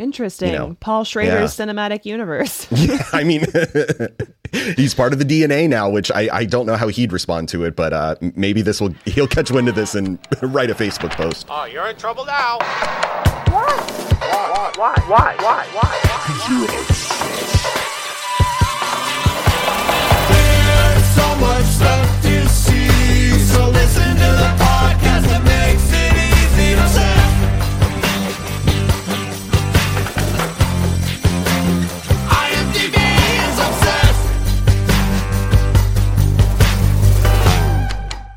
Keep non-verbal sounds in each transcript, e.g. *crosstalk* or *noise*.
Interesting. You know, Paul Schrader's yeah. cinematic universe. *laughs* Yeah, I mean, *laughs* he's part of the DNA now, which I, I don't know how he'd respond to it, but uh, maybe this will *laughs* he'll catch wind of this and write a Facebook post. Oh, you're in trouble now. What? Why? Why? Why? Why? There's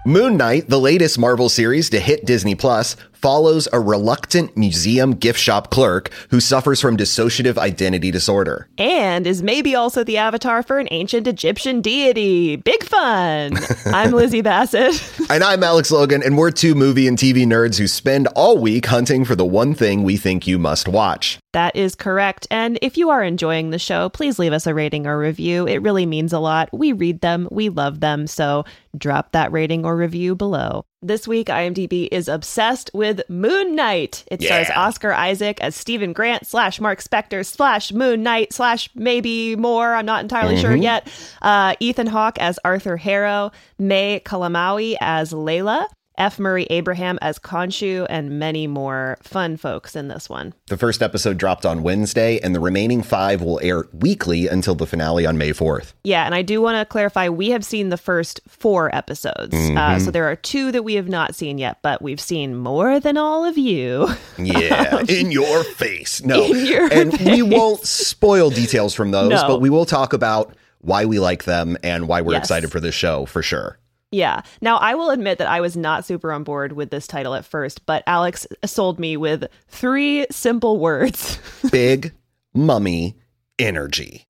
Moon Knight, the latest Marvel series to hit Disney Plus, follows a reluctant museum gift shop clerk who suffers from dissociative identity disorder. and is maybe also the avatar for an ancient Egyptian deity. Big fun. *laughs* I'm Lizzie Bassett. *laughs* And I'm Alex Logan, and we're two movie and TV nerds who spend all week hunting for the one thing we think you must watch. That is correct. And if you are enjoying the show, please leave us a rating or review. It really means a lot. We read them, we love them. So drop that rating or review below. This week, IMDb is obsessed with Moon Knight. It stars Oscar Isaac as Steven Grant slash Mark Spector slash Moon Knight slash maybe more. I'm not entirely sure yet. Uh, Ethan Hawke as Arthur Harrow, May Calamawy as Layla, F. Murray Abraham as Khonshu, and many more fun folks in this one. The first episode dropped on Wednesday, and the remaining five will air weekly until the finale on May 4th. Yeah, and I do want to clarify we have seen the first four episodes. Uh, so there are two that we have not seen yet, but we've seen more than all of you. *laughs* Yeah, in your face. No. *laughs* In your and we won't spoil details from those, No. but we will talk about why we like them and why we're Yes. excited for this show for sure. Yeah. Now, I will admit that I was not super on board with this title at first, but Alex sold me with three simple words. *laughs* Big mummy energy.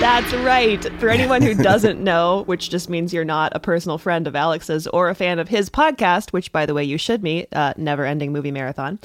That's right. For anyone who doesn't *laughs* know, which just means you're not a personal friend of Alex's or a fan of his podcast, which, by the way, you should meet, uh, Never Ending Movie Marathon.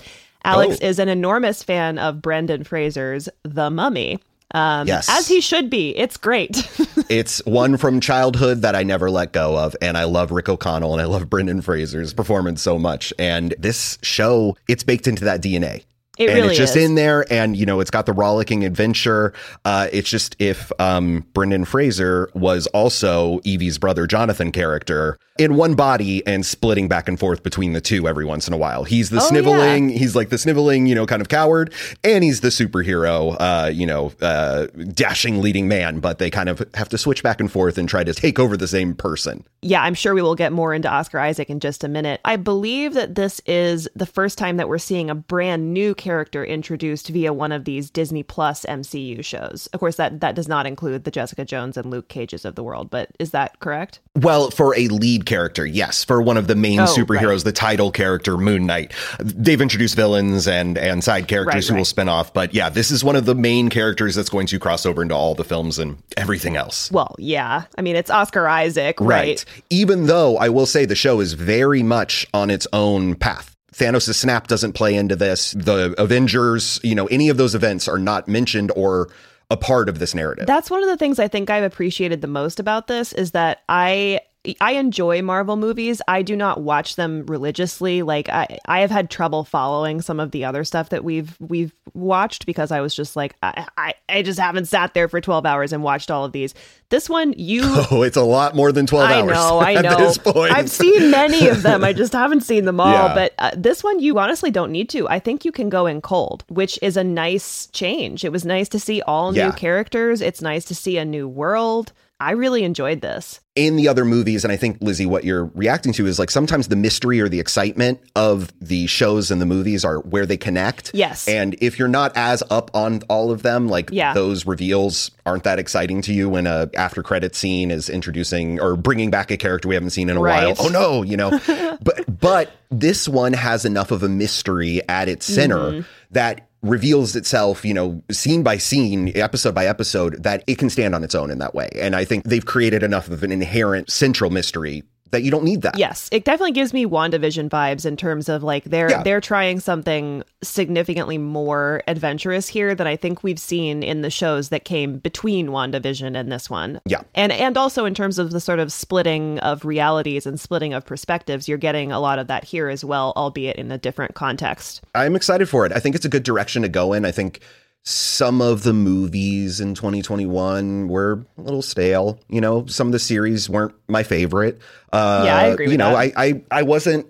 Alex Oh. is an enormous fan of Brendan Fraser's The Mummy. Um, Yes. As he should be. It's great. *laughs* It's one from childhood that I never let go of. And I love Rick O'Connell and I love Brendan Fraser's performance so much. And this show, it's baked into that DNA. It and really it's just is. in there and you know it's got the rollicking adventure uh it's just if um brendan fraser was also evie's brother jonathan character in one body and splitting back and forth between the two every once in a while he's the Oh, sniveling he's like the sniveling you know kind of coward and he's the superhero uh you know uh dashing leading man but they kind of have to switch back and forth and try to take over the same person yeah, I'm sure we will get more into Oscar Isaac in just a minute. I believe that this is the first time that we're seeing a brand new character introduced via one of these Disney Plus MCU shows. Of course, that that does not include the Jessica Jones and Luke Cages of the world, but is that correct? Well, for a lead character, yes. For one of the main Oh, superheroes, right. the title character, Moon Knight. They've introduced villains and and side characters Right, who will spin off. But yeah, this is one of the main characters that's going to cross over into all the films and everything else. Well, yeah. I mean, it's Oscar Isaac, right? Even though I will say the show is very much on its own path. Thanos' snap doesn't play into this. The Avengers, you know, any of those events are not mentioned or a part of this narrative. That's one of the things I think I've appreciated the most about this is that I I enjoy Marvel movies. I do not watch them religiously. Like I, I have had trouble following some of the other stuff that we've we've watched because I was just like I, I, I just haven't sat there for twelve hours and watched all of these. This one, you *laughs* oh, it's a lot more than 12 I hours. know, *laughs* I at know. this point. I've seen many of them. I just haven't seen them all. Yeah. But uh, this one, you honestly don't need to. I think you can go in cold, which is a nice change. It was nice to see all Yeah. new characters. It's nice to see a new world. I really enjoyed this. in the other movies, and I think Lizzie, what you're reacting to is like sometimes the mystery or the excitement of the shows and the movies are where they connect. Yes. And if you're not as up on all of them, like Yeah. those reveals aren't that exciting to you when a after credit scene is introducing or bringing back a character we haven't seen in a Right. while. Oh no, you know. *laughs* but but this one has enough of a mystery at its center Mm-hmm. that reveals itself, you know, scene by scene, episode by episode, that it can stand on its own in that way. And I think they've created enough of an inherent central mystery that you don't need that. Yes, it definitely gives me WandaVision vibes in terms of like they're Yeah. they're trying something significantly more adventurous here than I think we've seen in the shows that came between WandaVision and this one. Yeah. And and also in terms of the sort of splitting of realities and splitting of perspectives, you're getting a lot of that here as well, albeit in a different context. I'm excited for it. I think it's a good direction to go in. I think some of the movies in 2021 were a little stale. You know, some of the series weren't my favorite. Uh, Yeah, I agree You know, that. I, I I wasn't.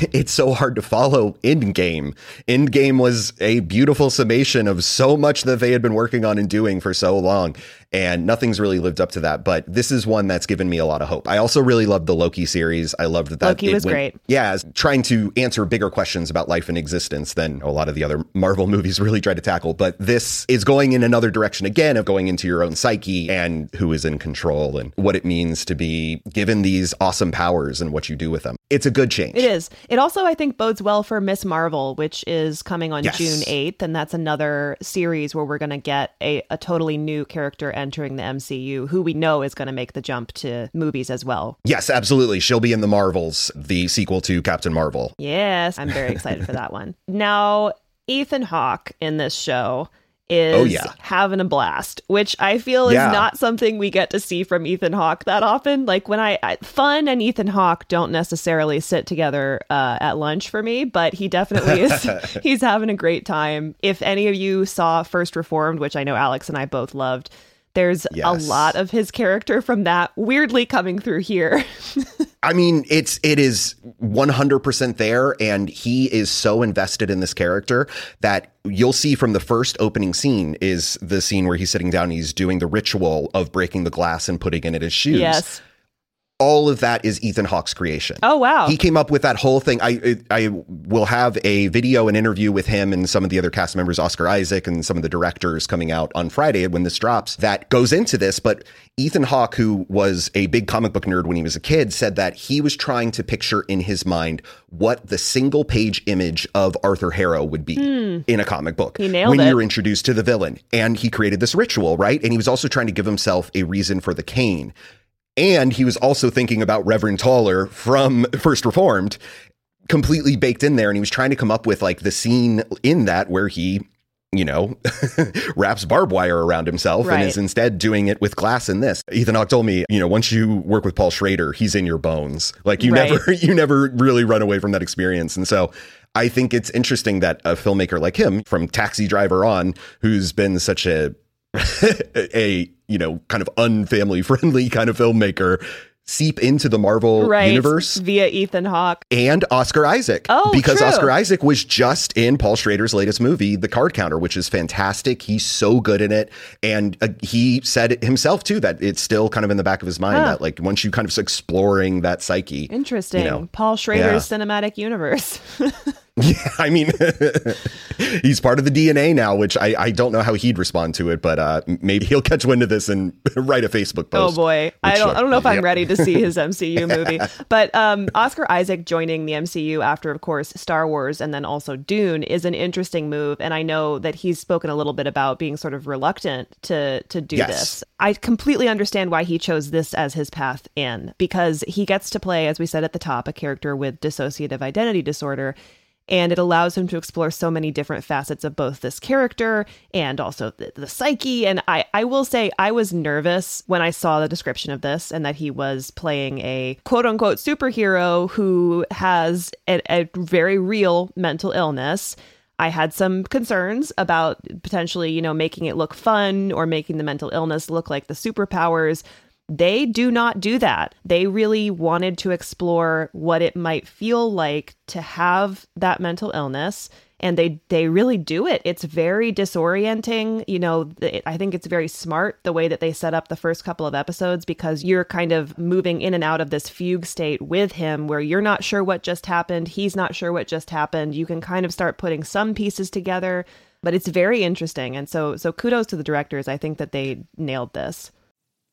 *laughs* It's so hard to follow Endgame. Endgame was a beautiful summation of so much that they had been working on and doing for so long, and nothing's really lived up to that. But this is one that's given me a lot of hope. I also really loved the Loki series. I loved that. Loki it was went- great. yeah, trying to answer bigger questions about life and existence than a lot of the other Marvel *laughs* movies really try to tackle. But this is going in another direction again of going into your own psyche and who is in control and what it means to be given these awesome powers and what you do with them. It's a good change. It is. It also, I think, bodes well for Miss Marvel, which is coming on Yes. June 8th. And that's another series where we're going to get a, a totally new character entering the MCU who we know is going to make the jump to movies as well. Yes, absolutely. She'll be in the Marvels, the sequel to Captain Marvel. Yes, I'm very excited for that one. Now, Ethan Hawke in this show is Oh, yeah. having a blast, which I feel is not something we get to see from Ethan Hawke that often. Like when I, I Fun and Ethan Hawke don't necessarily sit together uh, at lunch for me, but he definitely is. *laughs* *laughs* he's having a great time. If any of you saw First Reformed, which I know Alex and I both loved. There's Yes. a lot of his character from that weirdly coming through here. *laughs* I mean, it's it is 100% there and he is so invested in this character that you'll see from the first opening scene is the scene where he's sitting down he's doing the ritual of breaking the glass and putting it in his shoes. yes. All of that is Ethan Hawke's creation. Oh wow. He came up with that whole thing. I I will have a video and interview with him and some of the other cast members, Oscar Isaac and some of the directors coming out on Friday when this drops. That goes into this, but Ethan Hawke, who was a big comic book nerd when he was a kid, said that he was trying to picture in his mind what the single page image of Arthur Harrow would be hmm. in a comic book when it. you're introduced to the villain. And he created this ritual, right? And he was also trying to give himself a reason for the cane. And he was also thinking about Reverend Toller from *laughs* First Reformed, completely baked in there. And he was trying to come up with like the scene in that where he, you know, *laughs* wraps barbed wire around himself Right. and is instead doing it with glass in this. Ethan Hawke told me, you know, once you work with Paul Schrader, he's in your bones. Like you Right. never, *laughs* you never really run away from that experience. And so I think it's interesting that a filmmaker like him, from Taxi Driver on, who's been such a a you know kind of unfamily friendly *laughs* kind of filmmaker seep into the Marvel right. universe via Ethan Hawke. and Oscar Isaac. Oh, because true. Oscar Isaac was just in Paul Schrader's latest movie, The Card Counter, which is fantastic. He's so good in it, and uh, he said it himself too that it's still kind of in the back of his mind Huh. that like once you kind of exploring that psyche. Interesting. You know, Paul Schrader's cinematic universe. *laughs* Yeah, *laughs* I mean, *laughs* he's part of the DNA now, which I, I don't know how he'd respond to it, but uh, maybe he'll catch wind of this and *laughs* write a Facebook post. oh boy. I don't I don't know if I'm yep. ready to see his MCU movie. But um Oscar Isaac joining the MCU after of course Star Wars and then also Dune is an interesting move and I know that he's spoken a little bit about being sort of reluctant to to do Yes. this. I completely understand why he chose this as his path in because he gets to play as we said at the top a character with dissociative identity disorder and it allows him to explore so many different facets of both this character and also the, the psyche and I, I will say i was nervous when i saw the description of this and that he was playing a quote unquote superhero who has a, a very real mental illness I had some concerns about potentially, you know, making it look fun or making the mental illness look like the superpowers. They do not do that. They really wanted to explore what it might feel like to have that mental illness and they they really do it. It's very disorienting, you know, I think it's very smart the way that they set up the first couple of episodes because you're kind of moving in and out of this fugue state with him where you're not sure what just happened, he's not sure what just happened. You can kind of start putting some pieces together, but it's very interesting. And so so kudos to the directors. I think that they nailed this.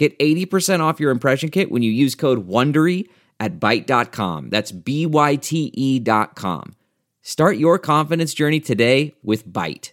Get 80% off your impression kit when you use code WONDERY at Byte.com. That's B-Y-T-E dot com. Start your confidence journey today with Byte.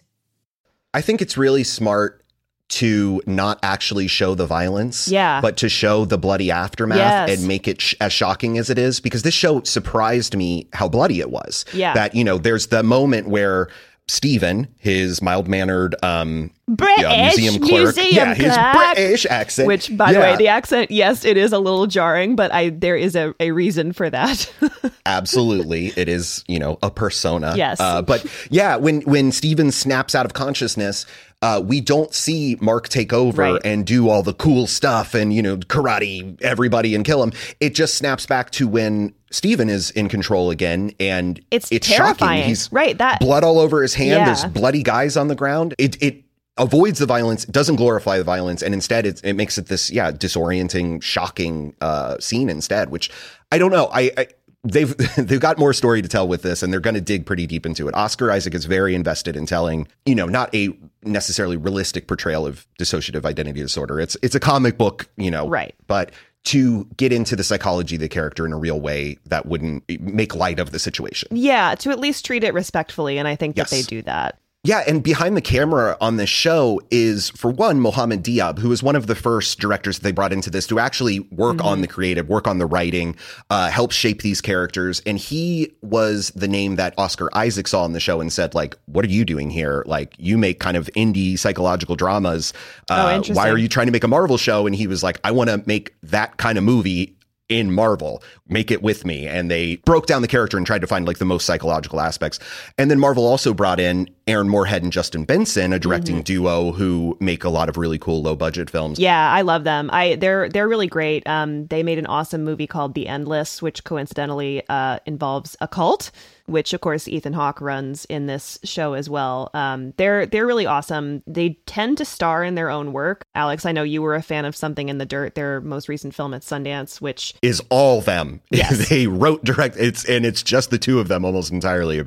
I think it's really smart to not actually show the violence, Yeah. but to show the bloody aftermath Yes. and make it sh- as shocking as it is. Because this show surprised me how bloody it was. Yeah. that you know, there's the moment where Steven, his mild mannered um, British museum clerk, museum yeah, his clerk. British accent, Which, by the way, the accent, yes, it is a little jarring, but I there is a, a reason for that. *laughs* Absolutely, it is you know a persona. Yes. uh, but yeah, when when Steven snaps out of consciousness, uh, we don't see Mark take over Right. and do all the cool stuff and you know karate everybody and kill him. It just snaps back to when Steven is in control again, and It's it's terrifying. shocking. He's Right, that- blood all over his hand. Yeah. There's bloody guys on the ground. It it avoids the violence, doesn't glorify the violence, and instead it, it makes it this yeah disorienting, shocking uh, scene instead. Which I don't know. I, I they've *laughs* they've got more story to tell with this, and they're going to dig pretty deep into it. Oscar Isaac is very invested in telling you know not a necessarily realistic portrayal of dissociative identity disorder. It's it's a comic book, you know, Right. But to get into the psychology of the character in a real way that wouldn't make light of the situation. yeah, to at least treat it respectfully, and I think that Yes. they do that. Yeah, and behind the camera on this show is, for one, Mohammed Diab, who is one of the first directors that they brought into this to actually work on the creative, work on the writing, uh, help shape these characters. And he was the name that Oscar Isaac saw on the show and said, like, what are you doing here? Like, you make kind of indie psychological dramas. Oh, Uh, interesting. why are you trying to make a Marvel show? And he was like, I want to make that kind of movie in Marvel, make it with me. And they broke down the character and tried to find like the most psychological aspects. And then Marvel also brought in Aaron Moorhead and Justin Benson, a directing Mm-hmm. duo who make a lot of really cool low budget films. Yeah, I love them. I they're they're really great. Um, they made an awesome movie called The Endless, which coincidentally uh, involves a cult, which of course Ethan Hawke runs in this show as well. Um, they're they're really awesome. They tend to star in their own work. Alex, I know you were a fan of Something in the Dirt, their most recent film at Sundance, which Is all them. *laughs* Yes. they wrote direct it's and it's just the two of them almost entirely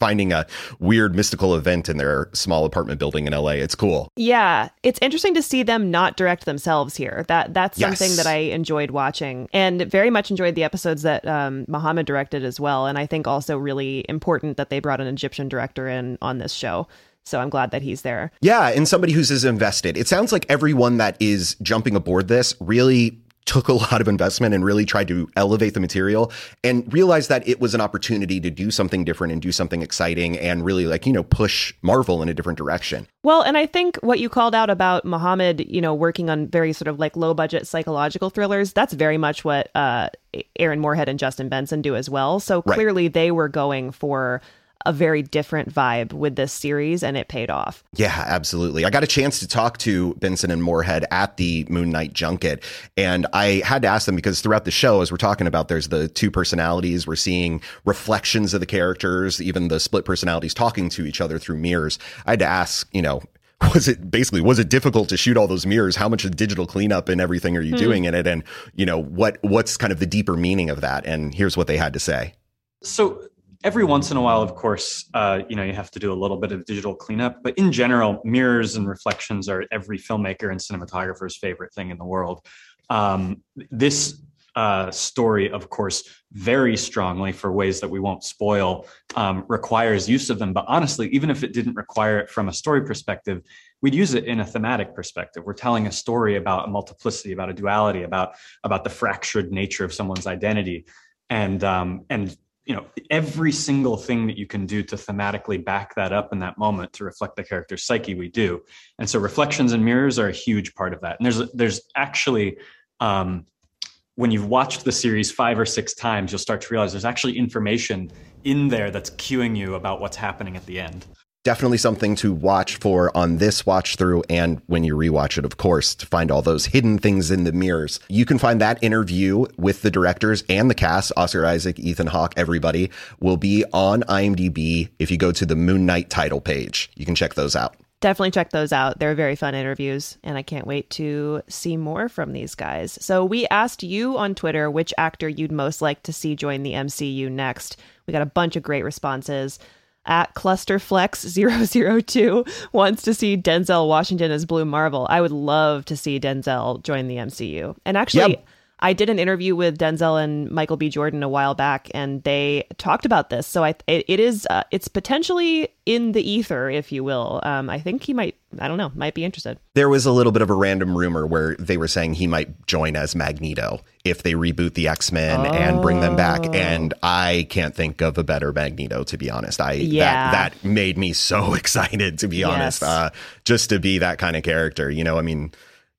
finding a weird mystical event in their small apartment building in LA. It's cool. Yeah, it's interesting to see them not direct themselves here. That that's Yes. something that I enjoyed watching, and very much enjoyed the episodes that um, Muhammad directed as well. And I think also really important that they brought an Egyptian director in on this show. So I'm glad that he's there. Yeah, and somebody who's as invested. It sounds like everyone that is jumping aboard this really took a lot of investment and really tried to elevate the material and realized that it was an opportunity to do something different and do something exciting and really like, you know, push Marvel in a different direction. Well, and I think what you called out about Muhammad, you know, working on very sort of like low budget psychological thrillers, that's very much what uh, Aaron Moorhead and Justin Benson do as well. So Right. clearly they were going for a very different vibe with this series, and it paid off. Yeah, absolutely. I got a chance to talk to Benson and Moorhead at the Moon Knight junket, and I had to ask them because throughout the show, as we're talking about, there's the two personalities. We're seeing reflections of the characters, even the split personalities talking to each other through mirrors. I had to ask, you know, *laughs* was it basically was it difficult to shoot all those mirrors? How much of digital cleanup and everything are you hmm. doing in it? And you know what what's kind of the deeper meaning of that? And here's what they had to say. So every once in a while, of course, uh, you know, you have to do a little bit of digital cleanup. But in general, mirrors and reflections are every filmmaker and cinematographer's favorite thing in the world. Um, this uh, story, of course, very strongly for ways that we won't spoil, um, requires use of them. But honestly, even if it didn't require it from a story perspective, we'd use it in a thematic perspective. We're telling a story about a multiplicity, about a duality, about about the fractured nature of someone's identity, and um, and you know every single thing that you can do to thematically back that up in that moment to reflect the character's psyche we do. And so reflections and mirrors are a huge part of that. And there's there's actually um, when you've watched the series five or six times you'll start to realize there's actually information in there that's cueing you about what's happening at the end definitely something to watch for on this watch through and when you rewatch it, of course, to find all those hidden things in the mirrors. You can find that interview with the directors and the cast, Oscar Isaac, Ethan Hawke, everybody will be on IMDb. If you go to the Moon Knight title page, you can check those out. definitely check those out. They're very fun interviews, and I can't wait to see more from these guys. So, we asked you on Twitter which actor you'd most like to see join the MCU next. We got a bunch of great responses. At Clusterflex002 wants to see Denzel Washington as Blue Marvel. I would love to see Denzel join the MCU. And actually, Yep. I did an interview with Denzel and Michael B. Jordan a while back, and they talked about this. So I, it, it is, uh, it's potentially in the ether, if you will. Um, I think he might, I don't know, might be interested. There was a little bit of a random rumor where they were saying he might join as Magneto if they reboot the X Men and bring them back. Oh. And I can't think of a better Magneto, to be honest. I Yeah. that that made me so *laughs* excited, to be honest. Yes. Uh, just to be that kind of character, you know. I mean,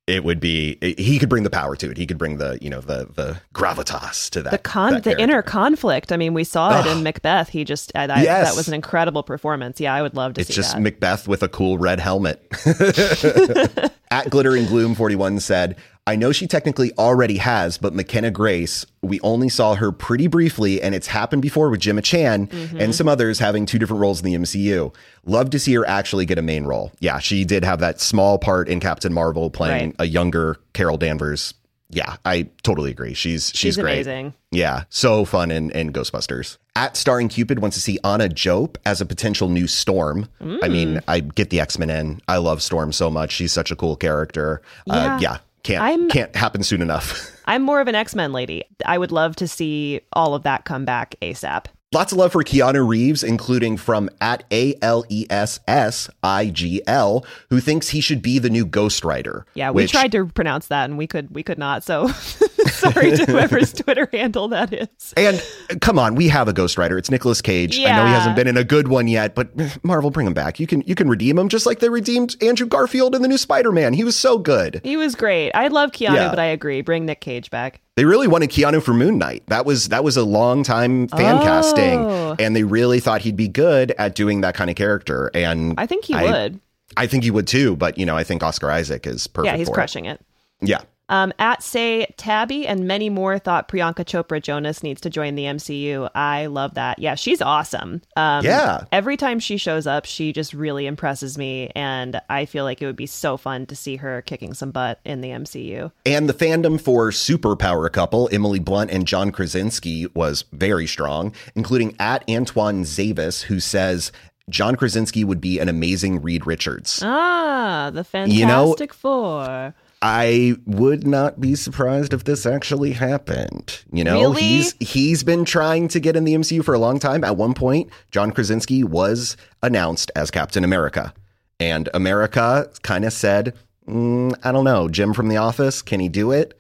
it would be he could bring the power to it. He could bring the you know the the gravitas to that. The con, that the character. inner conflict. I mean, we saw it in Macbeth. He just, I, I, Yes. that was an incredible performance. Yeah, I would love to It's just that. Macbeth with a cool red helmet. *laughs* *laughs* At Glitter and Gloom 41 said, I know she technically already has, but McKenna Grace, we only saw her pretty briefly, and it's happened before with Gemma Chan Mm-hmm. and some others having two different roles in the MCU. Love to see her actually get a main role. Yeah, she did have that small part in Captain Marvel playing Right. a younger Carol Danvers. Yeah, I totally agree. She's she's, She's great. amazing. Yeah, so fun in, in Ghostbusters. At Starring Cupid wants to see Anna Diop as a potential new Storm. I Mm. mean, I get the X Men in. I love Storm so much. She's such a cool character. Uh, Yeah. Can't I'm- can't happen soon enough. *laughs* I'm more of an X Men lady. I would love to see all of that come back ASAP. Lots of love for Keanu Reeves, including from at A L E S S I G L, who thinks he should be the new Ghost Rider. Yeah, we which- tried to pronounce that and we could we could not. So *laughs* sorry to whoever's *laughs* Twitter handle that is. And uh, come on, we have a Ghost Rider. It's Nicolas Cage. Yeah. I know he hasn't been in a good one yet, but Marvel, bring him back. You can you can redeem him just like they redeemed Andrew Garfield in the new Spider Man. He was so good. He was great. I love Keanu, Yeah. but I agree. Bring Nick Cage back. They really wanted Keanu for Moon Knight. That was that was a long time fan Oh. casting, and they really thought he'd be good at doing that kind of character. And I think he I- would. I think he would too. But you know, I think Oscar Isaac is perfect. Yeah, he's for it. crushing it. Yeah. Um, at say Tabby and many more thought Priyanka Chopra Jonas needs to join the MCU. I love that. Yeah, she's awesome. Um, Yeah. Every time she shows up, she just really impresses me, and I feel like it would be so fun to see her kicking some butt in the MCU. And the fandom for superpower couple, Emily Blunt and John Krasinski, was very strong, including at Antoine Zavis, who says John Krasinski would be an amazing Reed Richards. Ah, the Fantastic You know- Four. I would not be surprised if this actually happened. You know, Really? he's he's been trying to get in the MCU for a long time. At one point, John Krasinski was announced as Captain America, and America kind of said, mm, "I don't know, Jim from The Office, can he do it?"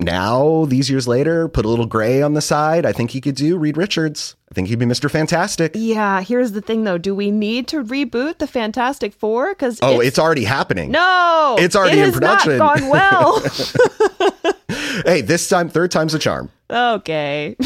Now, these years later, put a little gray on the side. I think he could do Reed Richards. I think he'd be Mr. Fantastic. Yeah, here's the thing though. Do we need to reboot the Fantastic Four? Because Oh, it's, already happening. no, It's already it in production. Not gone well. *laughs* Hey, this time, third time's a charm, okay. *laughs*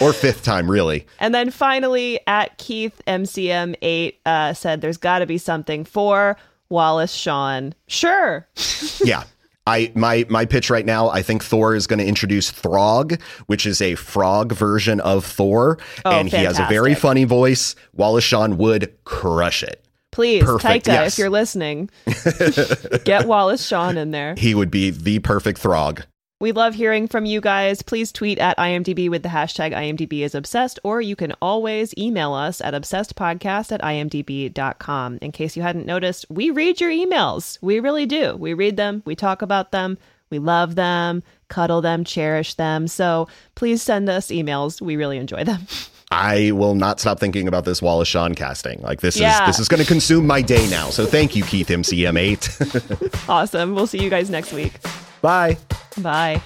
or fifth time, really. And then finally, at Keith MCM8 uh, said, "There's got to be something for Wallace Shawn." Sure. *laughs* yeah. I my my pitch right now, I think Thor is going to introduce Throg, which is a frog version of Thor, Oh, and he has a very funny voice. Wallace Shawn would crush it. Please, Perfect, Taika, yes. if you're listening, *laughs* get Wallace Shawn in there. He would be the perfect Throg. We love hearing from you guys. Please tweet at IMDb with the hashtag IMDb is obsessed, or you can always email us at obsessedpodcast at imdb.com. In case you hadn't noticed, we read your emails. We really do. We read them, we talk about them, we love them, cuddle them, cherish them. So please send us emails. We really enjoy them. *laughs* I will not stop thinking about this Wallace Shawn casting. Like this Yeah. is this is going to consume my day now. So thank you, Keith MCM8. *laughs* awesome. We'll see you guys next week. Bye. Bye.